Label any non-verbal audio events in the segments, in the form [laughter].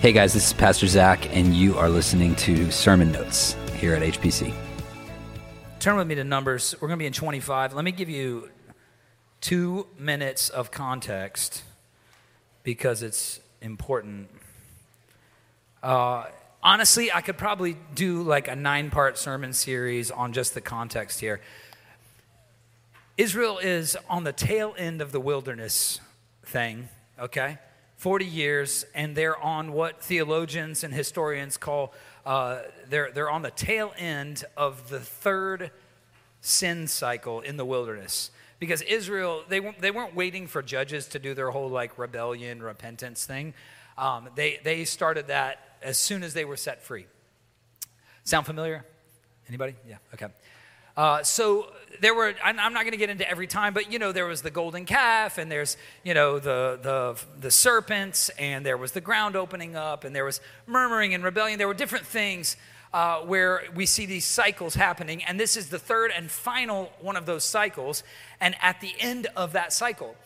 Hey guys, this is Pastor Zac, and you are listening to Sermon Notes here at HPC. Turn with me to Numbers. We're going to be in 25. Let me give you two minutes of context because it's important. Uh, honestly, I could probably do like a nine part sermon series on just the context here. Israel is on the tail end of the wilderness thing, okay? 40 years, and they're on what theologians and historians call, uh, they're, they're on the tail end of the third sin cycle in the wilderness. Because Israel, they, they weren't waiting for judges to do their whole like rebellion, repentance thing. Um, they, they started that as soon as they were set free. Sound familiar? Anybody? Yeah, okay. Uh, so there were, I'm not going to get into every time, but you know, there was the golden calf, and there's, you know, the, the, the serpents, and there was the ground opening up, and there was murmuring and rebellion. There were different things uh, where we see these cycles happening, and this is the third and final one of those cycles, and at the end of that cycle.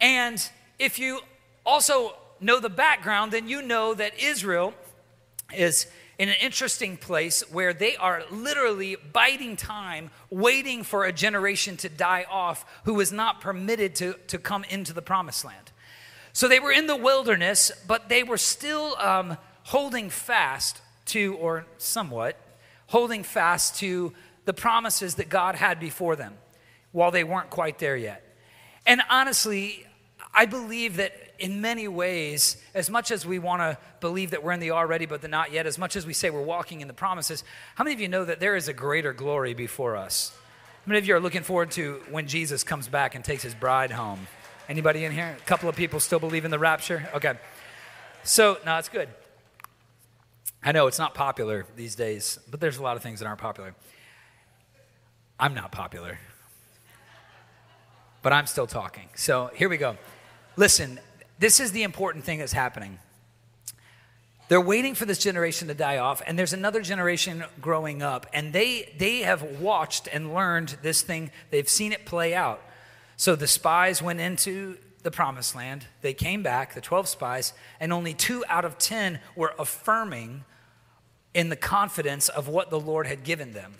And if you also know the background, then you know that Israel is in an interesting place where they are literally biding time, waiting for a generation to die off who was not permitted to, to come into the promised land. So they were in the wilderness, but they were still um, holding fast to, or somewhat, holding fast to the promises that God had before them while they weren't quite there yet. And honestly, I believe that in many ways, as much as we want to believe that we're in the already but the not yet, as much as we say we're walking in the promises, how many of you know that there is a greater glory before us? How many of you are looking forward to when Jesus comes back and takes his bride home? Anybody in here? A couple of people still believe in the rapture? Okay. So, no, it's good. I know it's not popular these days, but there's a lot of things that aren't popular. I'm not popular, but I'm still talking. So, here we go. Listen, this is the important thing that's happening. They're waiting for this generation to die off, and there's another generation growing up, and they, they have watched and learned this thing. They've seen it play out. So the spies went into the promised land. They came back, the 12 spies, and only two out of 10 were affirming in the confidence of what the Lord had given them.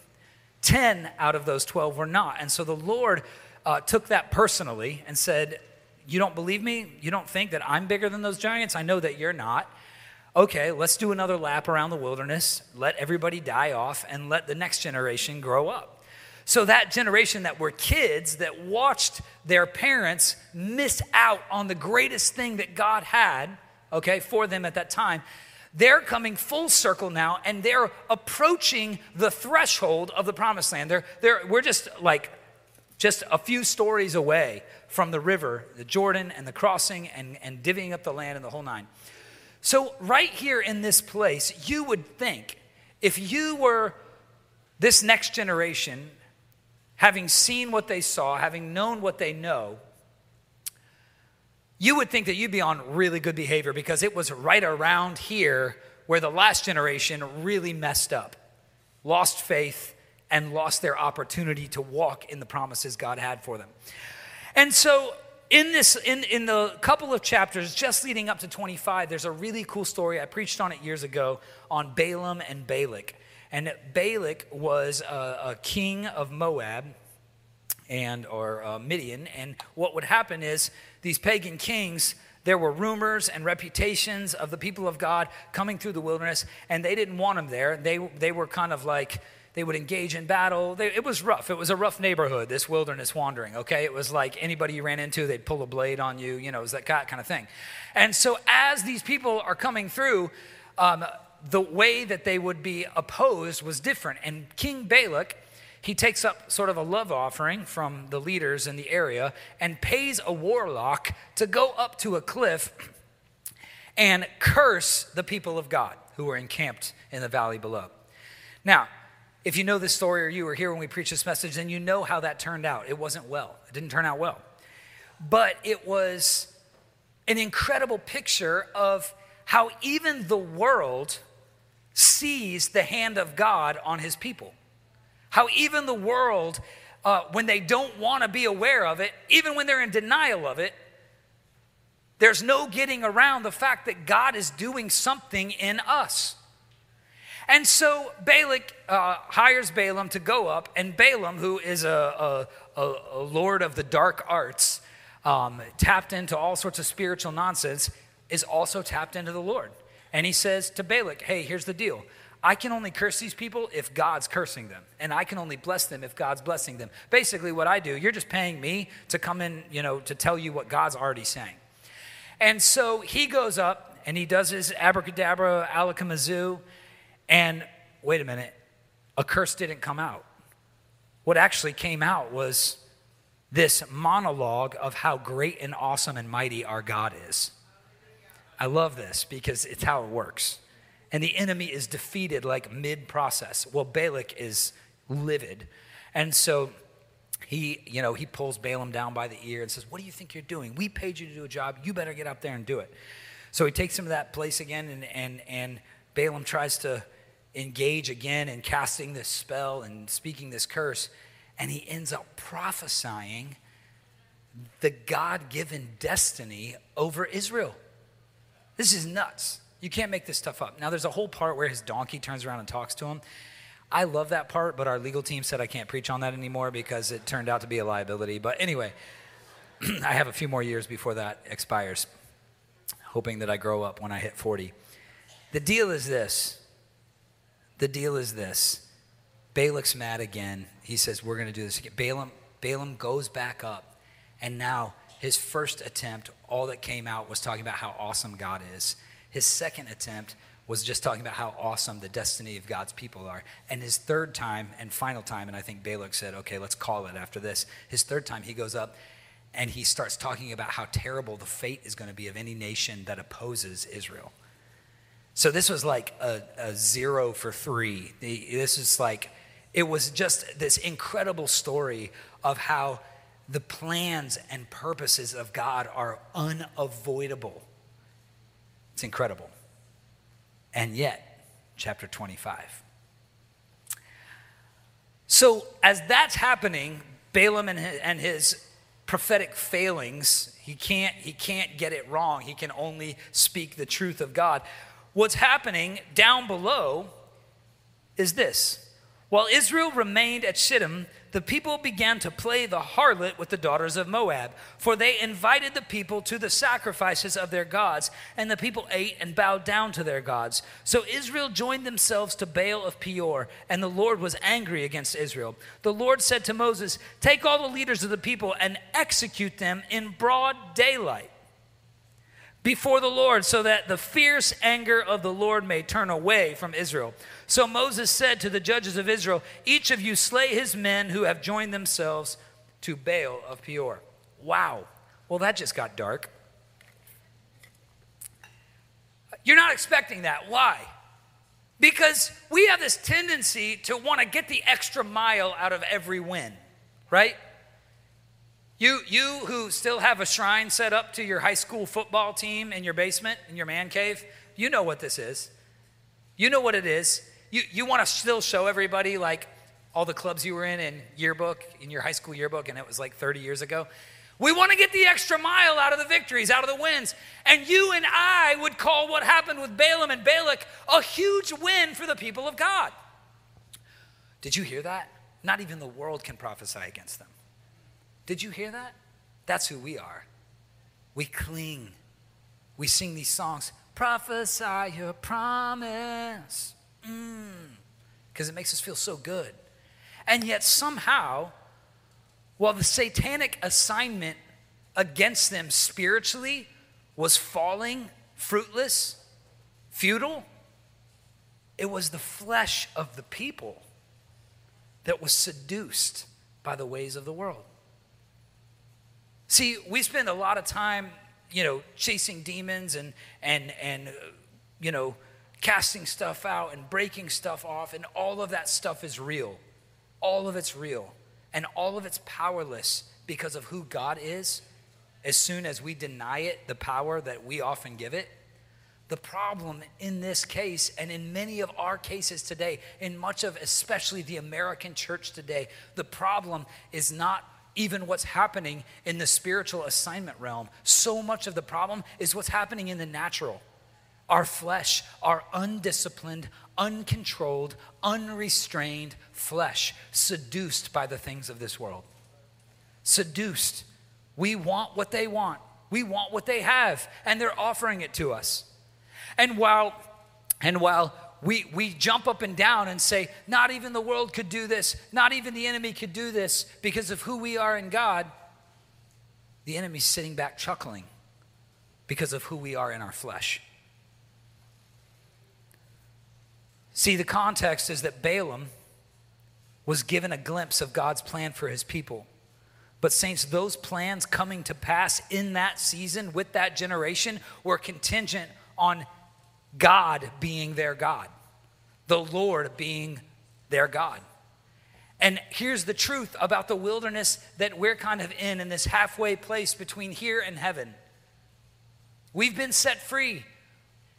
10 out of those 12 were not. And so the Lord uh, took that personally and said, you don't believe me? You don't think that I'm bigger than those giants? I know that you're not. Okay, let's do another lap around the wilderness. Let everybody die off and let the next generation grow up. So, that generation that were kids that watched their parents miss out on the greatest thing that God had, okay, for them at that time, they're coming full circle now and they're approaching the threshold of the promised land. They're, they're, we're just like just a few stories away from the river, the Jordan, and the crossing and, and divvying up the land and the whole nine. So, right here in this place, you would think if you were this next generation, having seen what they saw, having known what they know, you would think that you'd be on really good behavior because it was right around here where the last generation really messed up, lost faith, and lost their opportunity to walk in the promises God had for them. And so in this in, in the couple of chapters just leading up to 25 there's a really cool story. I preached on it years ago on balaam and balak. And balak was a, a king of moab and or uh, midian. And what would happen is these pagan kings there were rumors and reputations of the people of god coming through the wilderness and they didn't want them there. They, they were kind of like they would engage in battle. They, it was rough. It was a rough neighborhood, this wilderness wandering, okay? It was like anybody you ran into, they'd pull a blade on you, you know, it was that kind of thing. And so as these people are coming through, um, the way that they would be opposed was different. And King Balak, he takes up sort of a love offering from the leaders in the area and pays a warlock to go up to a cliff and curse the people of God who were encamped in the valley below. Now, if you know this story or you were here when we preached this message, then you know how that turned out. It wasn't well, it didn't turn out well. But it was an incredible picture of how even the world sees the hand of God on his people. How even the world, uh, when they don't want to be aware of it, even when they're in denial of it, There's no getting around the fact that God is doing something in us. And so Balak uh, hires Balaam to go up, and Balaam, who is a, a, a lord of the dark arts, um, tapped into all sorts of spiritual nonsense, is also tapped into the Lord. And he says to Balak, Hey, here's the deal. I can only curse these people if God's cursing them, and I can only bless them if God's blessing them. Basically, what I do, you're just paying me to come in, you know, to tell you what God's already saying. And so he goes up and he does his abracadabra, alakamazu, and wait a minute, a curse didn't come out. What actually came out was this monologue of how great and awesome and mighty our God is. I love this because it's how it works. And the enemy is defeated like mid process. Well, Balak is livid. And so he, you know, he pulls Balaam down by the ear and says, What do you think you're doing? We paid you to do a job. You better get up there and do it. So he takes him to that place again, and, and, and Balaam tries to engage again in casting this spell and speaking this curse, and he ends up prophesying the God given destiny over Israel. This is nuts. You can't make this stuff up. Now, there's a whole part where his donkey turns around and talks to him. I love that part, but our legal team said I can't preach on that anymore because it turned out to be a liability. But anyway, [clears throat] I have a few more years before that expires, hoping that I grow up when I hit 40. The deal is this the deal is this. Balak's mad again. He says, We're going to do this again. Balaam, Balaam goes back up, and now his first attempt, all that came out was talking about how awesome God is. His second attempt was just talking about how awesome the destiny of God's people are. And his third time and final time, and I think Balak said, okay, let's call it after this. His third time, he goes up and he starts talking about how terrible the fate is going to be of any nation that opposes Israel. So this was like a, a zero for three. This is like, it was just this incredible story of how the plans and purposes of God are unavoidable. It's incredible. And yet, chapter 25. So, as that's happening, Balaam and his, and his prophetic failings, he can't, he can't get it wrong. He can only speak the truth of God what's happening down below is this. While Israel remained at Shittim, the people began to play the harlot with the daughters of Moab, for they invited the people to the sacrifices of their gods, and the people ate and bowed down to their gods. So Israel joined themselves to Baal of Peor, and the Lord was angry against Israel. The Lord said to Moses, Take all the leaders of the people and execute them in broad daylight before the Lord, so that the fierce anger of the Lord may turn away from Israel. So Moses said to the judges of Israel, Each of you slay his men who have joined themselves to Baal of Peor. Wow. Well, that just got dark. You're not expecting that. Why? Because we have this tendency to want to get the extra mile out of every win, right? You, you who still have a shrine set up to your high school football team in your basement, in your man cave, you know what this is. You know what it is. You, you want to still show everybody like all the clubs you were in in yearbook, in your high school yearbook, and it was like 30 years ago. We want to get the extra mile out of the victories, out of the wins. And you and I would call what happened with Balaam and Balak a huge win for the people of God. Did you hear that? Not even the world can prophesy against them. Did you hear that? That's who we are. We cling. We sing these songs. Prophesy your promise. Because mm, it makes us feel so good. And yet, somehow, while the satanic assignment against them spiritually was falling, fruitless, futile, it was the flesh of the people that was seduced by the ways of the world. See, we spend a lot of time, you know, chasing demons and and and uh, you know, casting stuff out and breaking stuff off and all of that stuff is real. All of it's real. And all of it's powerless because of who God is. As soon as we deny it, the power that we often give it, the problem in this case and in many of our cases today, in much of especially the American church today, the problem is not even what's happening in the spiritual assignment realm. So much of the problem is what's happening in the natural. Our flesh, our undisciplined, uncontrolled, unrestrained flesh, seduced by the things of this world. Seduced. We want what they want, we want what they have, and they're offering it to us. And while, and while we, we jump up and down and say, not even the world could do this, not even the enemy could do this because of who we are in God, the enemy's sitting back chuckling because of who we are in our flesh. See, the context is that Balaam was given a glimpse of God's plan for his people. But, saints, those plans coming to pass in that season with that generation were contingent on God being their God, the Lord being their God. And here's the truth about the wilderness that we're kind of in, in this halfway place between here and heaven. We've been set free.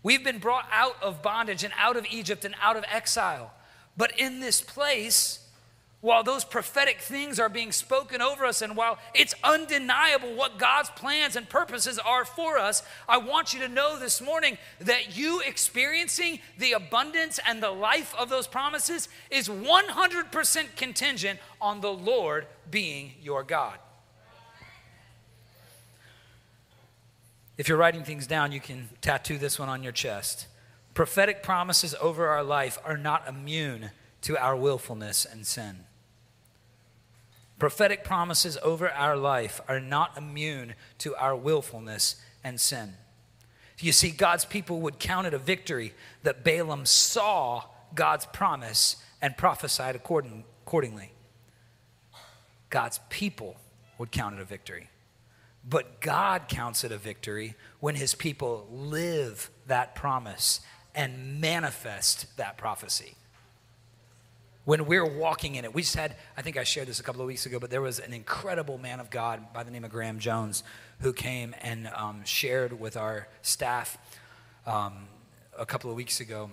We've been brought out of bondage and out of Egypt and out of exile. But in this place, while those prophetic things are being spoken over us, and while it's undeniable what God's plans and purposes are for us, I want you to know this morning that you experiencing the abundance and the life of those promises is 100% contingent on the Lord being your God. If you're writing things down, you can tattoo this one on your chest. Prophetic promises over our life are not immune to our willfulness and sin. Prophetic promises over our life are not immune to our willfulness and sin. You see, God's people would count it a victory that Balaam saw God's promise and prophesied according, accordingly. God's people would count it a victory. But God counts it a victory when his people live that promise and manifest that prophecy when we're walking in it. We just had, I think I shared this a couple of weeks ago, but there was an incredible man of God by the name of Graham Jones who came and um, shared with our staff um, a couple of weeks ago.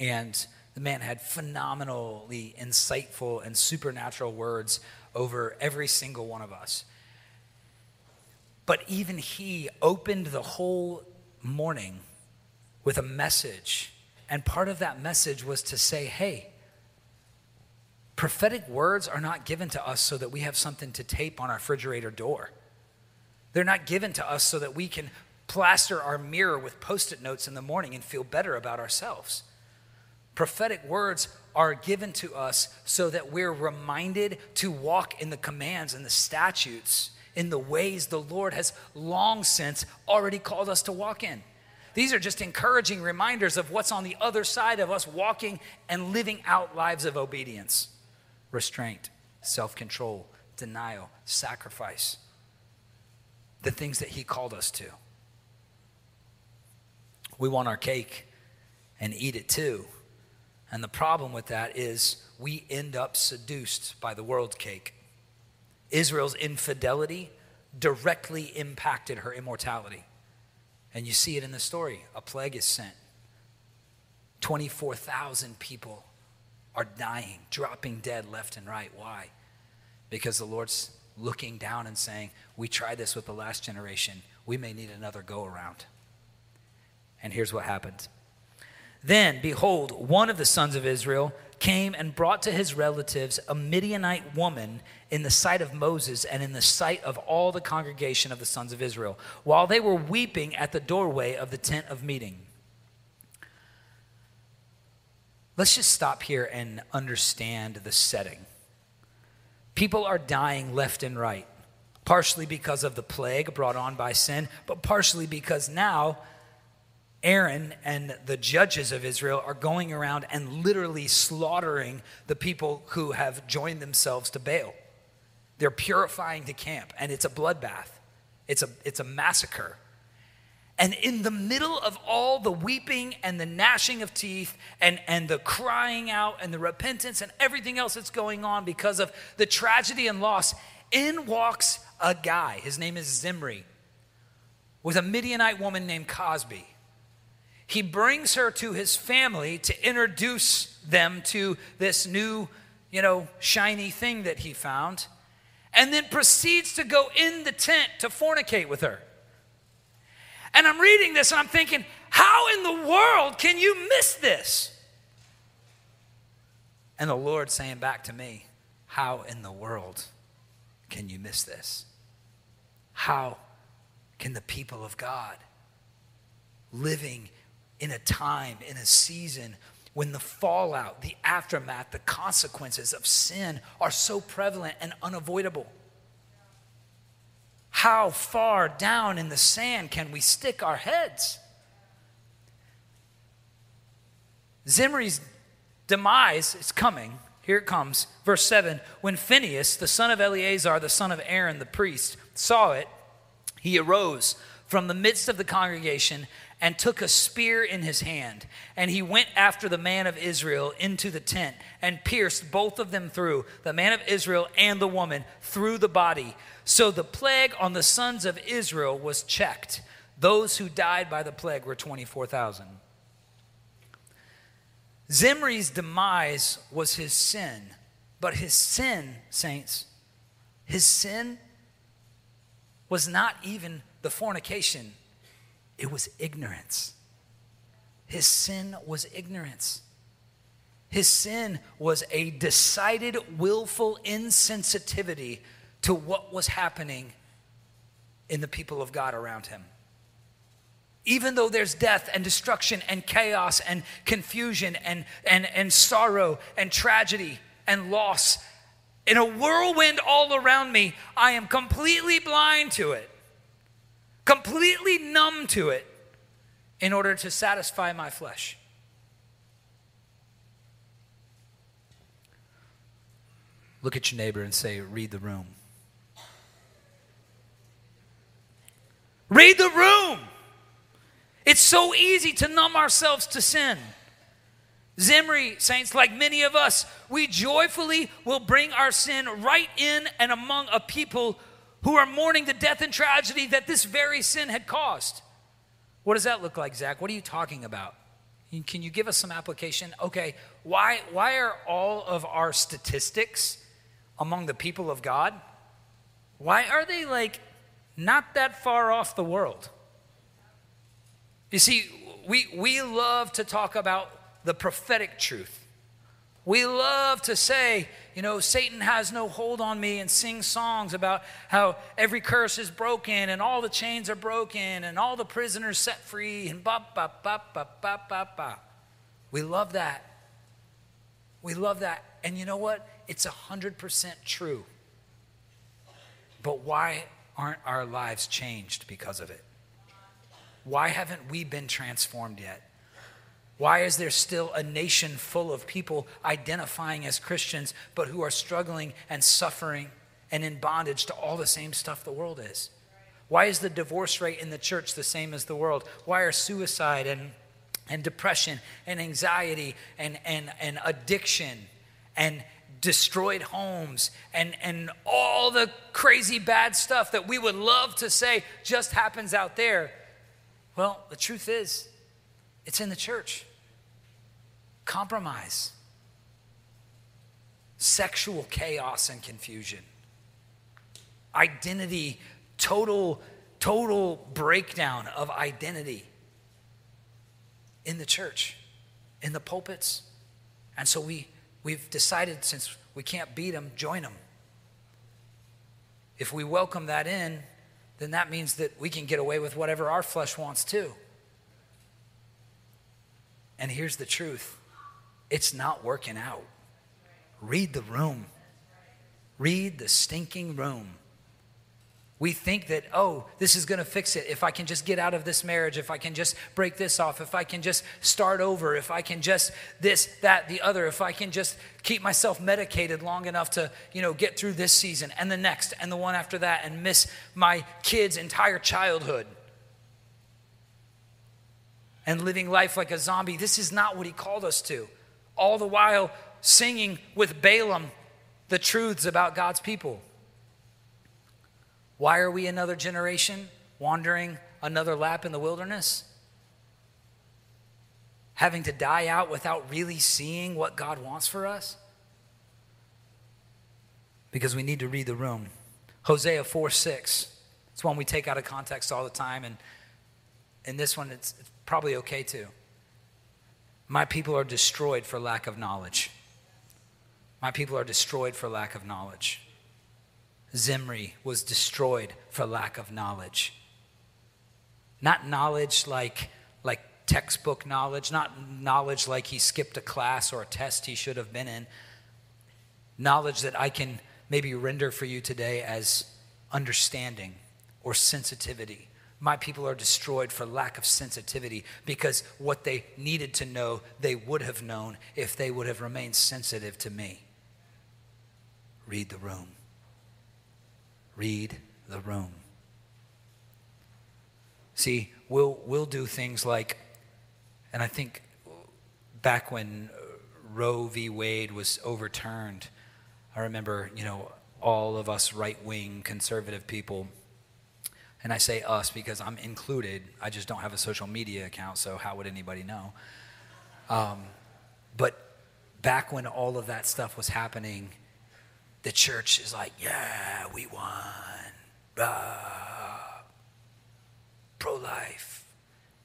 And the man had phenomenally insightful and supernatural words over every single one of us. But even he opened the whole morning with a message. And part of that message was to say, hey, Prophetic words are not given to us so that we have something to tape on our refrigerator door. They're not given to us so that we can plaster our mirror with post it notes in the morning and feel better about ourselves. Prophetic words are given to us so that we're reminded to walk in the commands and the statutes in the ways the Lord has long since already called us to walk in. These are just encouraging reminders of what's on the other side of us walking and living out lives of obedience restraint, self control, denial, sacrifice. The things that He called us to. We want our cake and eat it too. And the problem with that is we end up seduced by the world's cake. Israel's infidelity directly impacted her immortality. And you see it in the story. A plague is sent. 24,000 people are dying, dropping dead left and right. Why? Because the Lord's looking down and saying, We tried this with the last generation. We may need another go around. And here's what happened. Then, behold, one of the sons of Israel came and brought to his relatives a Midianite woman in the sight of Moses and in the sight of all the congregation of the sons of Israel, while they were weeping at the doorway of the tent of meeting. Let's just stop here and understand the setting. People are dying left and right, partially because of the plague brought on by sin, but partially because now Aaron and the judges of Israel are going around and literally slaughtering the people who have joined themselves to Baal. They're purifying the camp, and it's a bloodbath. It's a, it's a massacre. And in the middle of all the weeping and the gnashing of teeth and, and the crying out and the repentance and everything else that's going on because of the tragedy and loss, in walks a guy. His name is Zimri, with a Midianite woman named Cozbi. He brings her to his family to introduce them to this new, you know, shiny thing that he found. and then proceeds to go in the tent to fornicate with her. And I'm reading this and I'm thinking, how in the world can you miss this? And the Lord saying back to me, how in the world can you miss this? How can the people of God living in a time, in a season when the fallout, the aftermath, the consequences of sin are so prevalent and unavoidable? How far down in the sand can we stick our heads? Zimri's demise is coming. Here it comes. Verse 7 When Phinehas, the son of Eleazar, the son of Aaron, the priest, saw it, he arose from the midst of the congregation and took a spear in his hand. And he went after the man of Israel into the tent and pierced both of them through, the man of Israel and the woman, through the body. So the plague on the sons of Israel was checked. Those who died by the plague were 24,000. Zimri's demise was his sin, but his sin, saints, his sin was not even the fornication it was ignorance. His sin was ignorance. His sin was a decided, willful insensitivity to what was happening in the people of God around him. Even though there's death and destruction and chaos and confusion and, and, and sorrow and tragedy and loss, in a whirlwind all around me, I am completely blind to it completely numb to it in order to satisfy my flesh. Look at your neighbor and say, Read the room. Read the room. It's so easy to numb ourselves to sin. Zimri, saints, like many of us, we joyfully will bring our sin right in and among a people who are mourning the death and tragedy that this very sin had caused. What does that look like, Zac? What are you talking about? Can you give us some application? Okay, why, why are all of our statistics among the people of God, why are they like not that far off the world? You see, we, we love to talk about the prophetic truth. We love to say, you know, Satan has no hold on me and sing songs about how every curse is broken and all the chains are broken and all the prisoners set free and ba ba ba ba ba ba ba. We love that. We love that. And you know what? It's 100% true. But why aren't our lives changed because of it? Why haven't we been transformed yet? Why is there still a nation full of people identifying as Christians, but who are struggling and suffering and in bondage to all the same stuff the world is? Why is the divorce rate in the church the same as the world? Why are suicide and, and depression and anxiety and, and, and addiction and destroyed homes and, and all the crazy bad stuff that we would love to say just happens out there? Well, the truth is, it's in the church compromise, sexual chaos and confusion, identity, total, total breakdown of identity in the church, in the pulpits. And so we, we've decided since we can't beat them, join them. If we welcome that in, then that means that we can get away with whatever our flesh wants too. And here's the truth it's not working out. Read the room. Read the stinking room. We think that, oh, this is going to fix it. If I can just get out of this marriage, if I can just break this off, if I can just start over, if I can just this, that, the other, if I can just keep myself medicated long enough to, you know, get through this season and the next and the one after that and miss my kid's entire childhood and living life like a zombie. This is not what he called us to all the while singing with Balaam the truths about God's people. Why are we another generation wandering another lap in the wilderness? Having to die out without really seeing what God wants for us? Because we need to read the room. Hosea 4 6. It's one we take out of context all the time, and in this one, it's, it's probably okay too. My people are destroyed for lack of knowledge. My people are destroyed for lack of knowledge. Zimri was destroyed for lack of knowledge. Not knowledge like, like textbook knowledge, not knowledge like he skipped a class or a test he should have been in. Knowledge that I can maybe render for you today as understanding or sensitivity. My people are destroyed for lack of sensitivity because what they needed to know, they would have known if they would have remained sensitive to me. Read the room. Read the room. See, we'll, we'll do things like, and I think back when uh, Roe v. Wade was overturned, I remember, you know, all of us right wing conservative people, and I say us because I'm included. I just don't have a social media account, so how would anybody know? Um, but back when all of that stuff was happening, the church is like, yeah, we won. Pro life.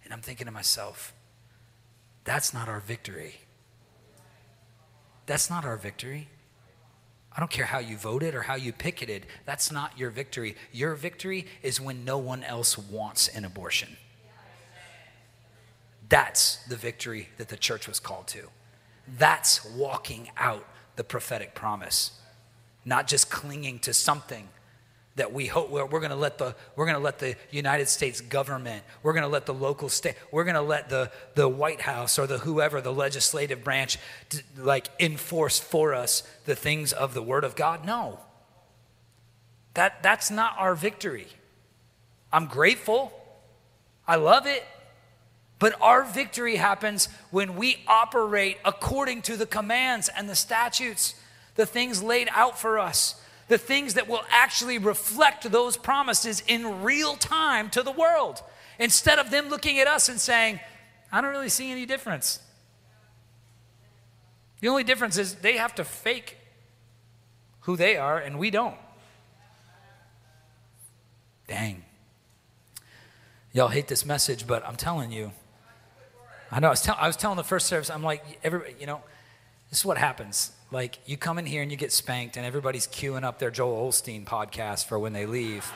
And I'm thinking to myself, that's not our victory. That's not our victory. I don't care how you voted or how you picketed. That's not your victory. Your victory is when no one else wants an abortion. That's the victory that the church was called to. That's walking out the prophetic promise not just clinging to something that we hope we're, we're going to let the we're going to let the United States government we're going to let the local state we're going to let the the White House or the whoever the legislative branch to, like enforce for us the things of the word of God? No. That that's not our victory. I'm grateful. I love it. But our victory happens when we operate according to the commands and the statutes the things laid out for us, the things that will actually reflect those promises in real time to the world, instead of them looking at us and saying, I don't really see any difference. The only difference is they have to fake who they are and we don't. Dang. Y'all hate this message, but I'm telling you. I know I was, tell, I was telling the first service, I'm like, everybody, you know, this is what happens. Like, you come in here and you get spanked, and everybody's queuing up their Joel Osteen podcast for when they leave.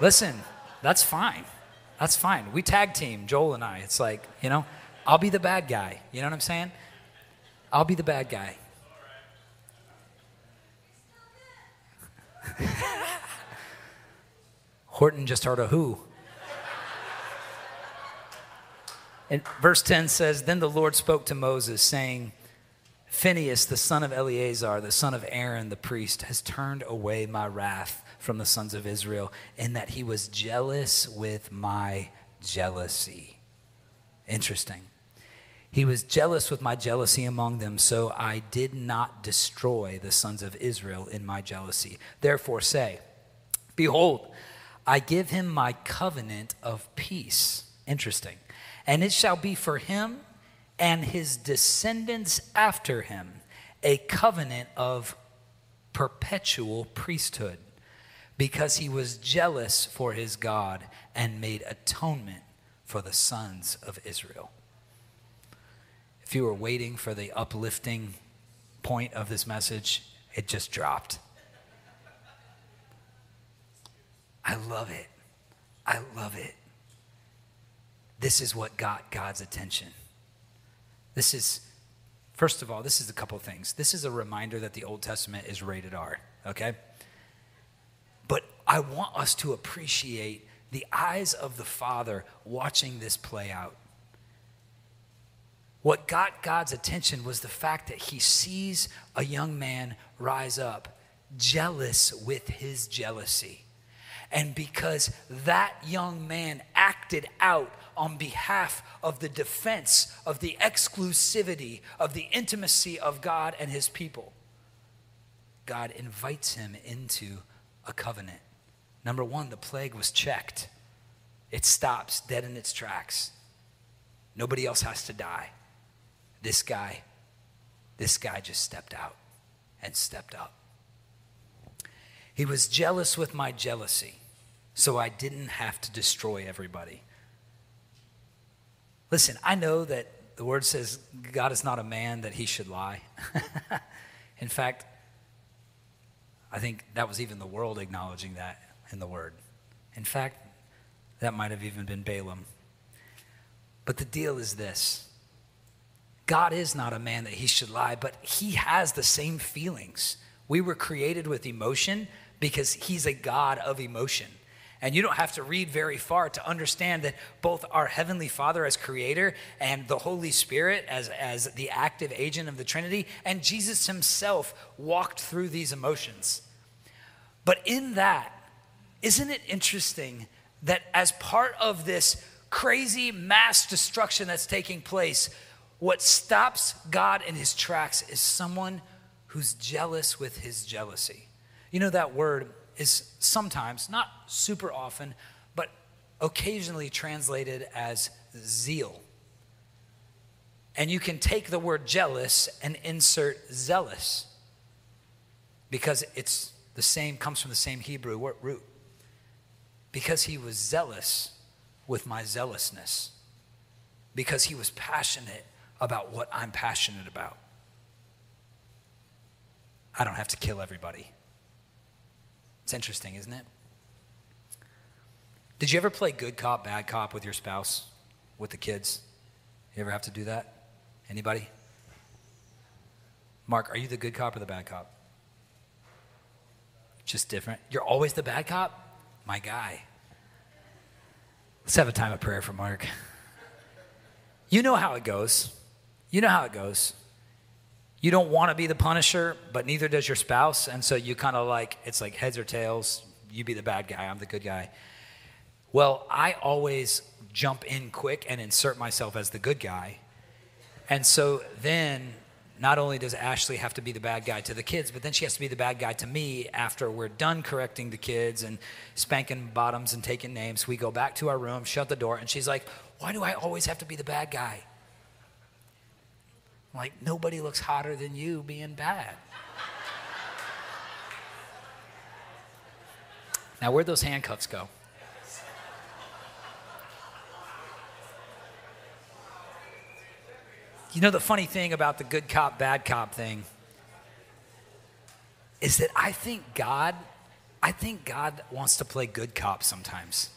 Listen, that's fine. That's fine. We tag team, Joel and I. It's like, you know, I'll be the bad guy. You know what I'm saying? I'll be the bad guy. [laughs] Horton just heard a who. And verse 10 says Then the Lord spoke to Moses, saying, Phinehas, the son of Eleazar, the son of Aaron, the priest, has turned away my wrath from the sons of Israel, in that he was jealous with my jealousy. Interesting. He was jealous with my jealousy among them, so I did not destroy the sons of Israel in my jealousy. Therefore, say, Behold, I give him my covenant of peace. Interesting. And it shall be for him and his descendants after him a covenant of perpetual priesthood because he was jealous for his God and made atonement for the sons of Israel. If you were waiting for the uplifting point of this message, it just dropped. I love it. I love it. This is what got God's attention. This is, first of all, this is a couple things. This is a reminder that the Old Testament is rated R, okay? But I want us to appreciate the eyes of the Father watching this play out. What got God's attention was the fact that he sees a young man rise up, jealous with his jealousy. And because that young man acted out on behalf of the defense of the exclusivity of the intimacy of God and his people. God invites him into a covenant. Number one, the plague was checked, it stops dead in its tracks. Nobody else has to die. This guy, this guy just stepped out and stepped up. He was jealous with my jealousy, so I didn't have to destroy everybody. Listen, I know that the word says God is not a man that he should lie. [laughs] in fact, I think that was even the world acknowledging that in the word. In fact, that might have even been Balaam. But the deal is this God is not a man that he should lie, but he has the same feelings. We were created with emotion because he's a God of emotion. And you don't have to read very far to understand that both our Heavenly Father as creator and the Holy Spirit as, as the active agent of the Trinity, and Jesus himself walked through these emotions. But in that, isn't it interesting that as part of this crazy mass destruction that's taking place, what stops God in his tracks is someone who's jealous with his jealousy. You know, that word is sometimes, not super often, but occasionally translated as zeal. And you can take the word jealous and insert zealous because it's the same, comes from the same Hebrew root because he was zealous with my zealousness, because he was passionate about what I'm passionate about. I don't have to kill everybody. It's interesting, isn't it? Did you ever play good cop, bad cop with your spouse, with the kids? You ever have to do that? Anybody? Mark, are you the good cop or the bad cop? Just different. You're always the bad cop? my guy. Let's have a time of prayer for Mark. You know how it goes. You know how it goes. You don't want to be the punisher, but neither does your spouse. And so you kind of like, it's like heads or tails. You be the bad guy, I'm the good guy. Well, I always jump in quick and insert myself as the good guy. And so then not only does Ashley have to be the bad guy to the kids, but then she has to be the bad guy to me after we're done correcting the kids and spanking bottoms and taking names. We go back to our room, shut the door, and she's like, Why do I always have to be the bad guy? I'm like, nobody looks hotter than you being bad. now, where'd those handcuffs go? You know, the funny thing about the good cop, bad cop thing is that I think God, I think God wants to play good cop sometimes.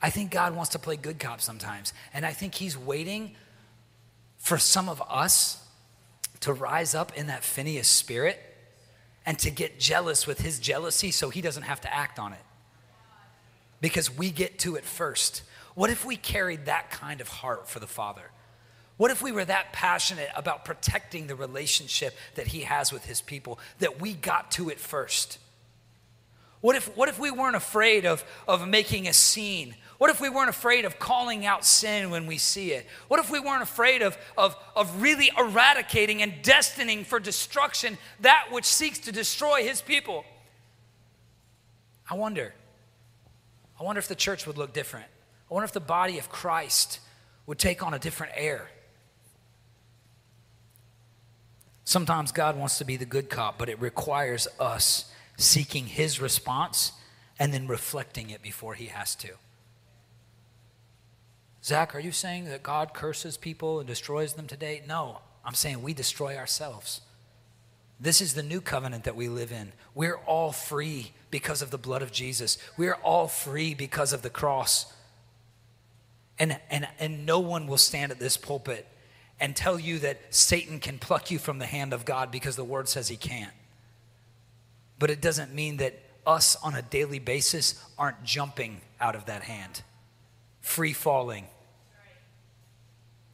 I think God wants to play good cop sometimes. And I think He's waiting for some of us to rise up in that Phinehas spirit and to get jealous with His jealousy so He doesn't have to act on it. Because we get to it first. What if we carried that kind of heart for the Father? What if we were that passionate about protecting the relationship that he has with his people that we got to it first? What if, what if we weren't afraid of, of making a scene? What if we weren't afraid of calling out sin when we see it? What if we weren't afraid of, of, of really eradicating and destining for destruction that which seeks to destroy his people? I wonder. I wonder if the church would look different. I wonder if the body of Christ would take on a different air. Sometimes God wants to be the good cop, but it requires us seeking his response and then reflecting it before he has to. Zac, are you saying that God curses people and destroys them today? No, I'm saying we destroy ourselves. This is the new covenant that we live in. We're all free because of the blood of Jesus. We're all free because of the cross. And, and, and no one will stand at this pulpit and tell you that Satan can pluck you from the hand of God because the word says he can't. But it doesn't mean that us on a daily basis aren't jumping out of that hand, free falling,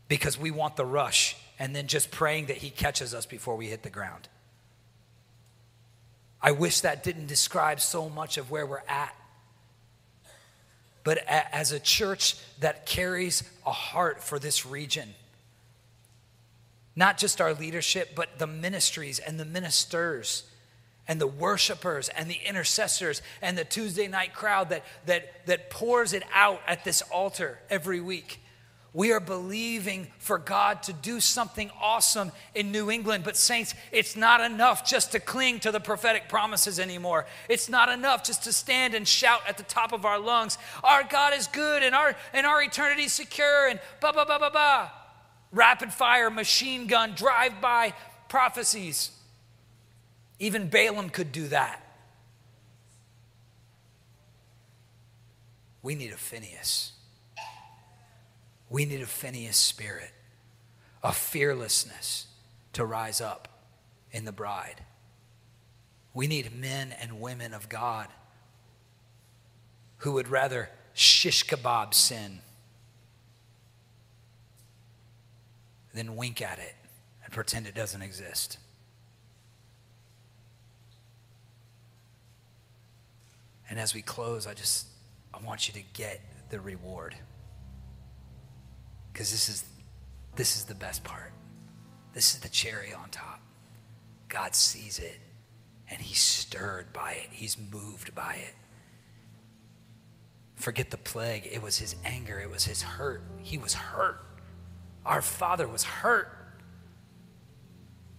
because we want the rush and then just praying that he catches us before we hit the ground. I wish that didn't describe so much of where we're at. But as a church that carries a heart for this region, not just our leadership, but the ministries and the ministers and the worshipers and the intercessors and the Tuesday night crowd that, that, that pours it out at this altar every week. We are believing for God to do something awesome in New England. But, saints, it's not enough just to cling to the prophetic promises anymore. It's not enough just to stand and shout at the top of our lungs, Our God is good and our, and our eternity is secure, and ba ba ba ba ba. Rapid fire, machine gun, drive by prophecies. Even Balaam could do that. We need a Phinehas. We need a Phinehas spirit, a fearlessness to rise up in the bride. We need men and women of God who would rather shish kebab sin than wink at it and pretend it doesn't exist. And as we close, I just I want you to get the reward. Because this is this is the best part. This is the cherry on top. God sees it and he's stirred by it. He's moved by it. Forget the plague. It was his anger. It was his hurt. He was hurt. Our father was hurt.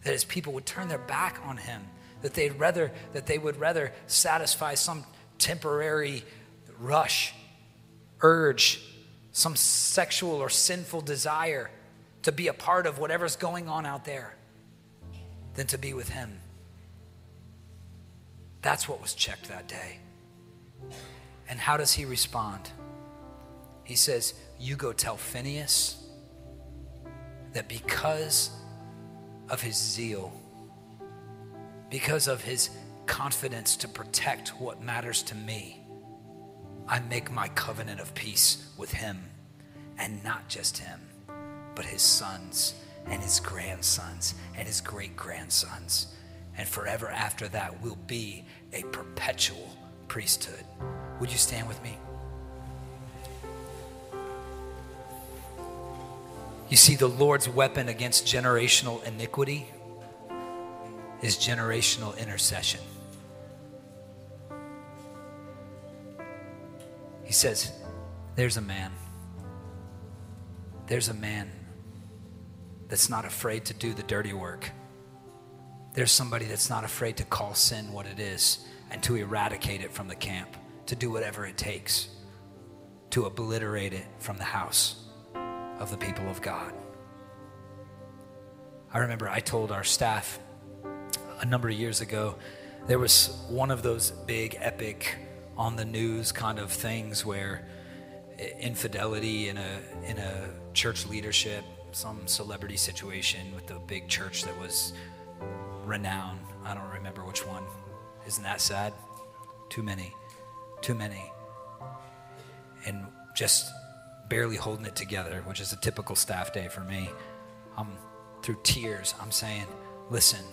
That his people would turn their back on him. That they'd rather that they would rather satisfy some temporary rush, urge, some sexual or sinful desire to be a part of whatever's going on out there than to be with Him. That's what was checked that day. And how does He respond? He says, You go tell Phinehas that because of his zeal, because of his confidence to protect what matters to me, I make my covenant of peace with him, and not just him, but his sons and his grandsons and his great grandsons. And forever after that will be a perpetual priesthood. Would you stand with me? You see, the Lord's weapon against generational iniquity is generational intercession. He says, There's a man. There's a man that's not afraid to do the dirty work. There's somebody that's not afraid to call sin what it is and to eradicate it from the camp, to do whatever it takes to obliterate it from the house of the people of God. I remember I told our staff a number of years ago there was one of those big, epic on the news kind of things where infidelity in a in a church leadership, some celebrity situation with the big church that was renowned. I don't remember which one. Isn't that sad? Too many. Too many. And just barely holding it together, which is a typical staff day for me. I'm through tears, I'm saying, listen,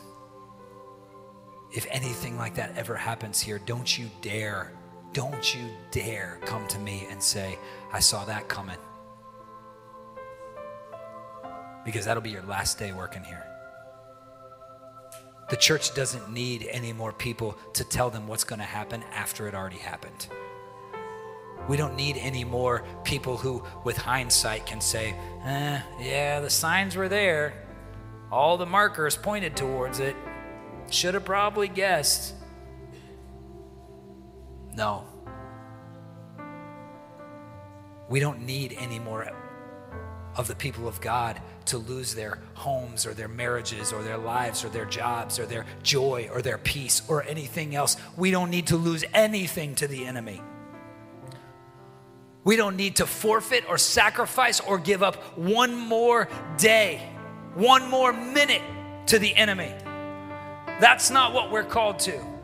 if anything like that ever happens here, don't you dare don't you dare come to me and say, I saw that coming. Because that'll be your last day working here. The church doesn't need any more people to tell them what's going to happen after it already happened. We don't need any more people who, with hindsight, can say, eh, yeah, the signs were there. All the markers pointed towards it. Should have probably guessed. No. We don't need any more of the people of God to lose their homes or their marriages or their lives or their jobs or their joy or their peace or anything else. We don't need to lose anything to the enemy. We don't need to forfeit or sacrifice or give up one more day, one more minute to the enemy. That's not what we're called to.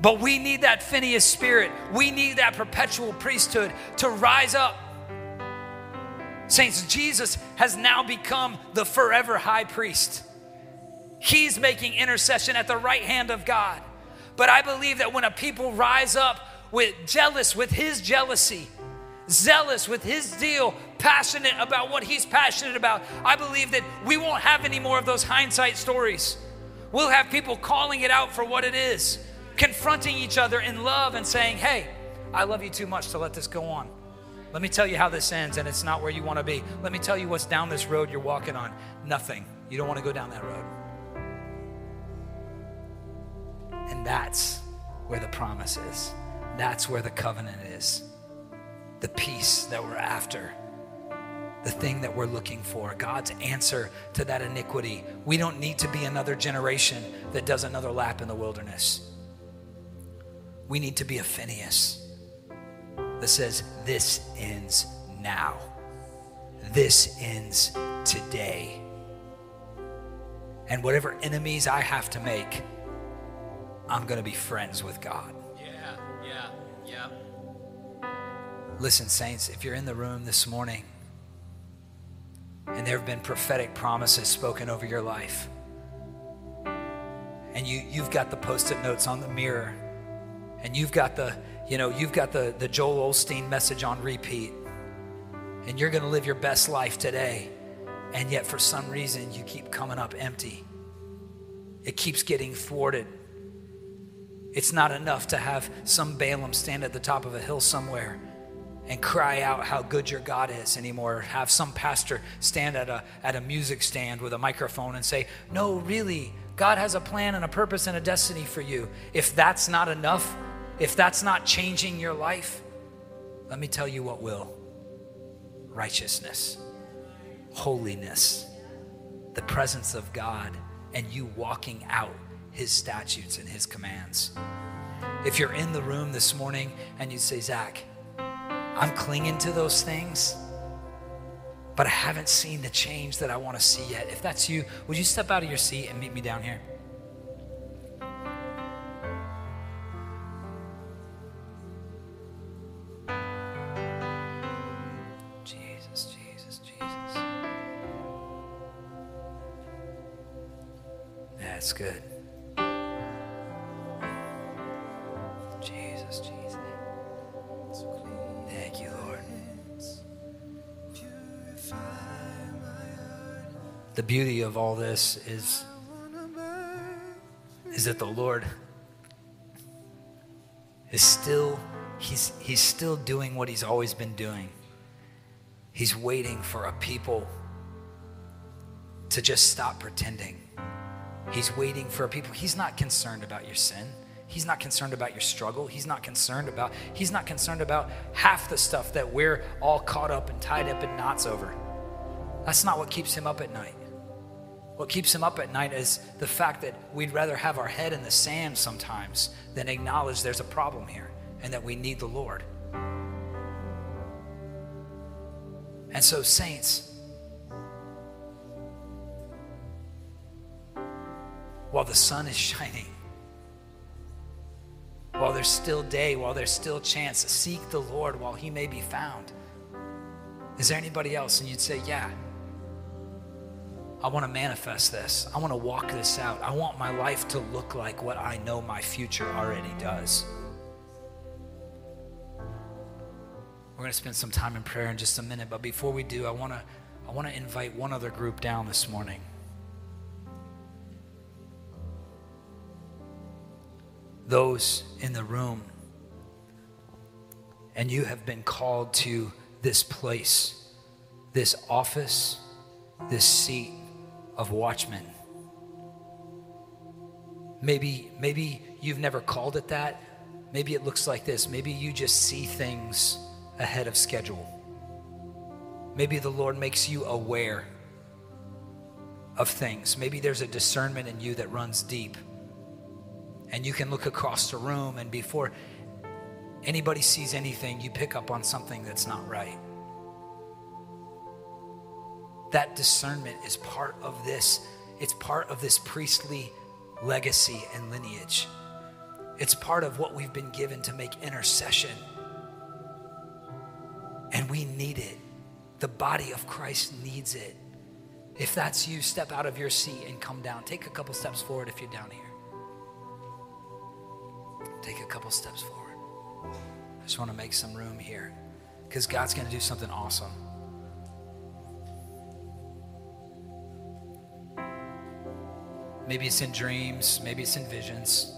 But we need that Phinehas spirit. We need that perpetual priesthood to rise up. Saints, Jesus has now become the forever high priest. He's making intercession at the right hand of God. But I believe that when a people rise up with jealous with his jealousy, zealous with his zeal, passionate about what he's passionate about, I believe that we won't have any more of those hindsight stories. We'll have people calling it out for what it is confronting each other in love and saying, Hey, I love you too much to let this go on. Let me tell you how this ends, and it's not where you want to be. Let me tell you what's down this road you're walking on. Nothing. You don't want to go down that road. And that's where the promise is. That's where the covenant is. The peace that we're after. The thing that we're looking for. God's answer to that iniquity. We don't need to be another generation that does another lap in the wilderness. We need to be a Phinehas that says, This ends now. This ends today. And whatever enemies I have to make, I'm going to be friends with God. Yeah, yeah, yeah. Listen, saints, if you're in the room this morning and there have been prophetic promises spoken over your life, and you, you've got the post it notes on the mirror, and you've got the, you know, you've got the, the Joel Osteen message on repeat, and you're going to live your best life today, and yet for some reason you keep coming up empty. It keeps getting thwarted it's not enough to have some Balaam stand at the top of a hill somewhere and cry out how good your God is anymore. Have some pastor stand at a, at a music stand with a microphone and say, No, really, God has a plan and a purpose and a destiny for you. If that's not enough, if that's not changing your life, let me tell you what will righteousness, holiness, the presence of God, and you walking out his statutes and his commands. If you're in the room this morning and you say, Zac, I'm clinging to those things, but I haven't seen the change that I want to see yet. If that's you, would you step out of your seat and meet me down here? That's good. Jesus, Jesus. Thank you, Lord. The beauty of all this is, is that the Lord is still, he's, he's still doing what he's always been doing. He's waiting for a people to just stop pretending. He's waiting for people. He's not concerned about your sin. He's not concerned about your struggle. He's not concerned about he's not concerned about half the stuff that we're all caught up and tied up in knots over. That's not what keeps him up at night. What keeps him up at night is the fact that we'd rather have our head in the sand sometimes than acknowledge there's a problem here and that we need the Lord. And so, saints, while the sun is shining, while there's still day, while there's still chance, seek the Lord while he may be found. Is there anybody else? And you'd say, Yeah. I want to manifest this. I want to walk this out. I want my life to look like what I know my future already does. We're going to spend some time in prayer in just a minute, but before we do, I want to I want to invite one other group down this morning. Those in the room and you have been called to this place, this office, this seat of watchman. Maybe, maybe you've never called it that. Maybe it looks like this. Maybe you just see things ahead of schedule. Maybe the Lord makes you aware of things. Maybe there's a discernment in you that runs deep. And you can look across the room, and before anybody sees anything, you pick up on something that's not right. That discernment is part of this. It's part of this priestly legacy and lineage. It's part of what we've been given to make intercession. And we need it. The body of Christ needs it. If that's you, step out of your seat and come down. Take a couple steps forward if you're down here. Take a couple steps forward. I just want to make some room here because God's going to do something awesome. Maybe it's in dreams, maybe it's in visions.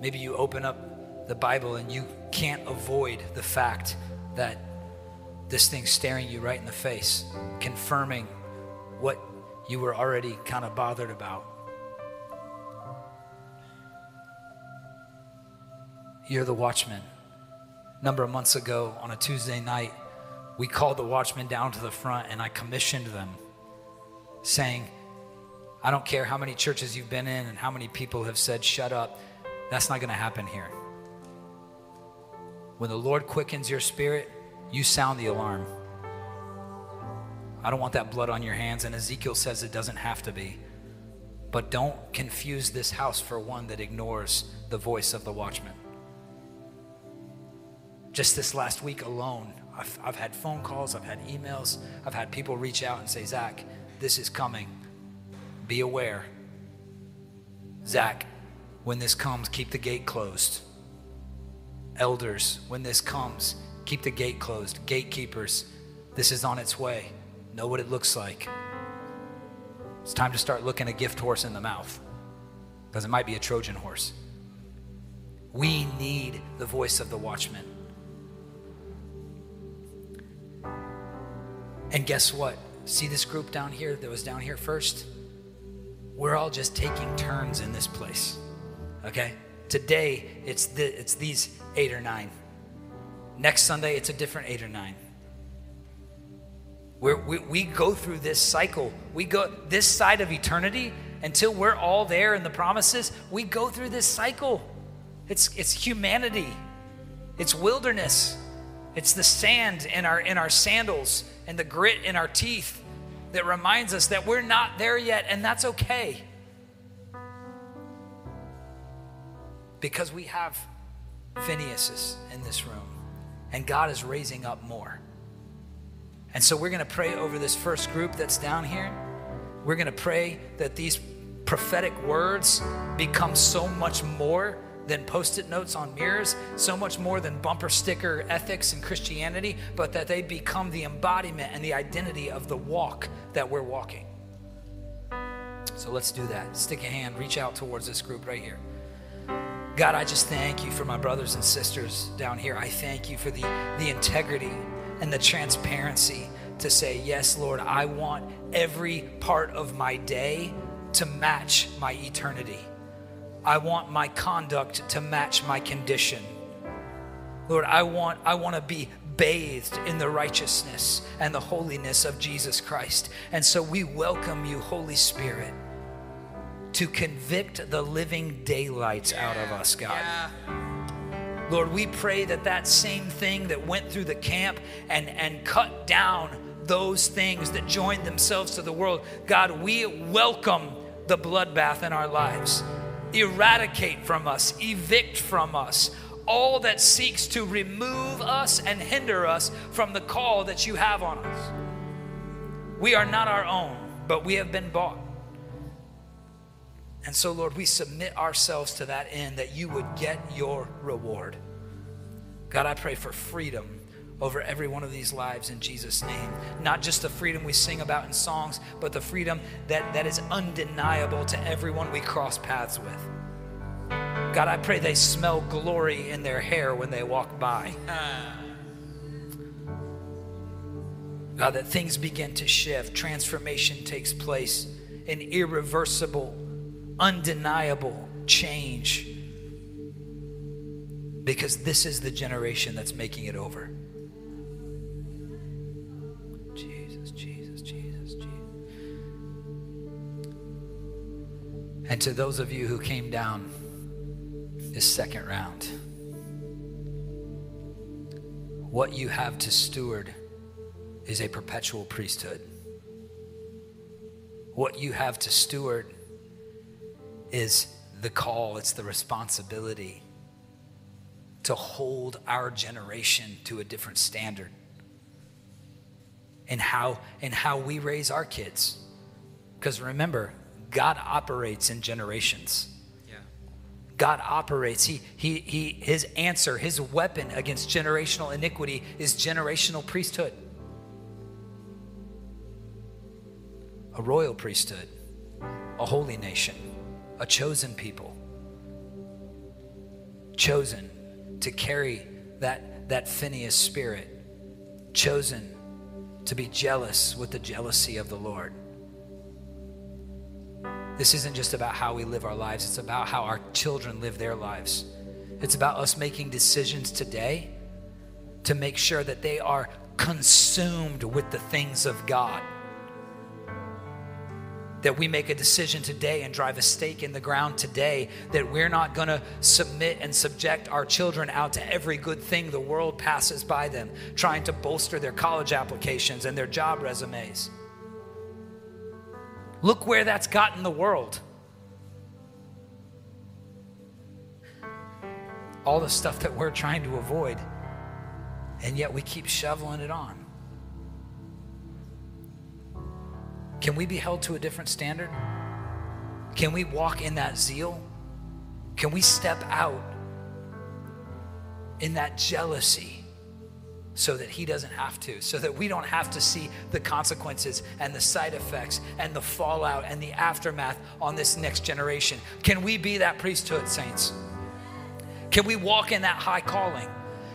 Maybe you open up the Bible and you can't avoid the fact that this thing's staring you right in the face, confirming what you were already kind of bothered about. You're the watchman. A number of months ago on a Tuesday night, we called the watchmen down to the front and I commissioned them saying, I don't care how many churches you've been in and how many people have said, shut up. That's not going to happen here. When the Lord quickens your spirit, you sound the alarm. I don't want that blood on your hands, and Ezekiel says it doesn't have to be. But don't confuse this house for one that ignores the voice of the watchman. Just this last week alone, I've, I've had phone calls, I've had emails, I've had people reach out and say, Zac, this is coming. Be aware. Zac, when this comes, keep the gate closed. Elders, when this comes, keep the gate closed. Gatekeepers, this is on its way. Know what it looks like. It's time to start looking a gift horse in the mouth because it might be a Trojan horse. We need the voice of the watchman. And guess what? See this group down here that was down here first? We're all just taking turns in this place. Okay? Today, it's, the, it's these eight or nine. Next Sunday, it's a different eight or nine. We're, we we go through this cycle. We go this side of eternity until we're all there in the promises. We go through this cycle. It's, it's humanity, it's wilderness, it's the sand in our, in our sandals and the grit in our teeth that reminds us that we're not there yet, and that's okay. Because we have Phinehas's in this room, and God is raising up more. And so we're going to pray over this first group that's down here. We're going to pray that these prophetic words become so much more than post it notes on mirrors, so much more than bumper sticker ethics and Christianity, but that they become the embodiment and the identity of the walk that we're walking. So let's do that. Stick a hand, reach out towards this group right here. God, I just thank you for my brothers and sisters down here. I thank you for the, the integrity and the transparency to say, Yes, Lord, I want every part of my day to match my eternity. I want my conduct to match my condition. Lord, I want, I want to be bathed in the righteousness and the holiness of Jesus Christ. And so we welcome you, Holy Spirit, to convict the living daylights yeah, out of us, God. Yeah. Lord, we pray that that same thing that went through the camp and, and cut down those things that joined themselves to the world, God, we welcome the bloodbath in our lives eradicate from us, evict from us all that seeks to remove us and hinder us from the call that you have on us. We are not our own, but we have been bought. And so, Lord, we submit ourselves to that end that you would get your reward. God, I pray for freedom over every one of these lives in Jesus' name. Not just the freedom we sing about in songs, but the freedom that, that is undeniable to everyone we cross paths with. God, I pray they smell glory in their hair when they walk by. God, that things begin to shift, transformation takes place, an irreversible, undeniable change. Because this is the generation that's making it over. And to those of you who came down this second round, what you have to steward is a perpetual priesthood. What you have to steward is the call, it's the responsibility to hold our generation to a different standard in how, in how we raise our kids. Because remember, God operates in generations. Yeah. God operates. He, he, he, his answer, his weapon against generational iniquity is generational priesthood. A royal priesthood, a holy nation, a chosen people, chosen to carry that, that Phinehas spirit chosen to be jealous with the jealousy of the Lord. This isn't just about how we live our lives, it's about how our children live their lives. It's about us making decisions today to make sure that they are consumed with the things of God. That we make a decision today and drive a stake in the ground today that we're not going to submit and subject our children out to every good thing the world passes by them, trying to bolster their college applications and their job resumes. Look where that's gotten the world. All the stuff that we're trying to avoid, and yet we keep shoveling it on. Can we be held to a different standard? Can we walk in that zeal? Can we step out in that jealousy so that he doesn't have to, so that we don't have to see the consequences and the side effects and the fallout and the aftermath on this next generation? Can we be that priesthood, saints? Can we walk in that high calling?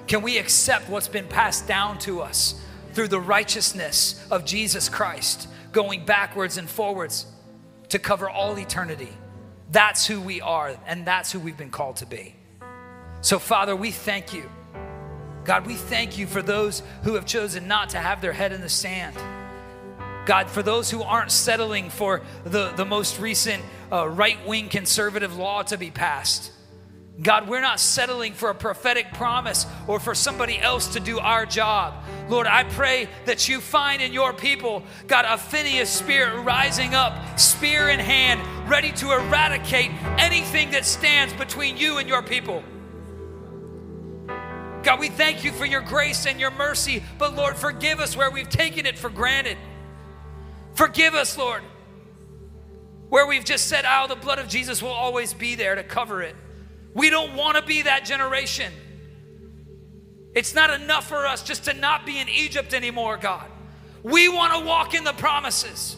Can we accept what's been passed down to us through the righteousness of Jesus Christ? going backwards and forwards to cover all eternity. That's who we are, and that's who we've been called to be. So, Father, we thank you. God, we thank you for those who have chosen not to have their head in the sand. God, for those who aren't settling for the, the most recent uh, right wing conservative law to be passed. God, we're not settling for a prophetic promise or for somebody else to do our job. Lord, I pray that you find in your people, God, a Phinehas spirit rising up, spear in hand, ready to eradicate anything that stands between you and your people. God, we thank you for your grace and your mercy, but Lord, forgive us where we've taken it for granted. Forgive us, Lord, where we've just said, oh, the blood of Jesus will always be there to cover it. We don't want to be that generation. It's not enough for us just to not be in Egypt anymore, God. We want to walk in the promises.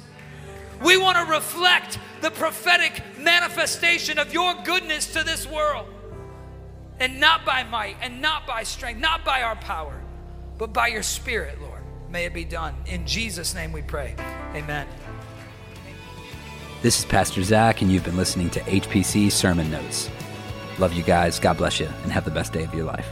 We want to reflect the prophetic manifestation of your goodness to this world. And not by might and not by strength, not by our power, but by your spirit, Lord. May it be done. In Jesus' name we pray. Amen. This is Pastor Zac, and you've been listening to HPC Sermon Notes. Love you guys. God bless you, and have the best day of your life.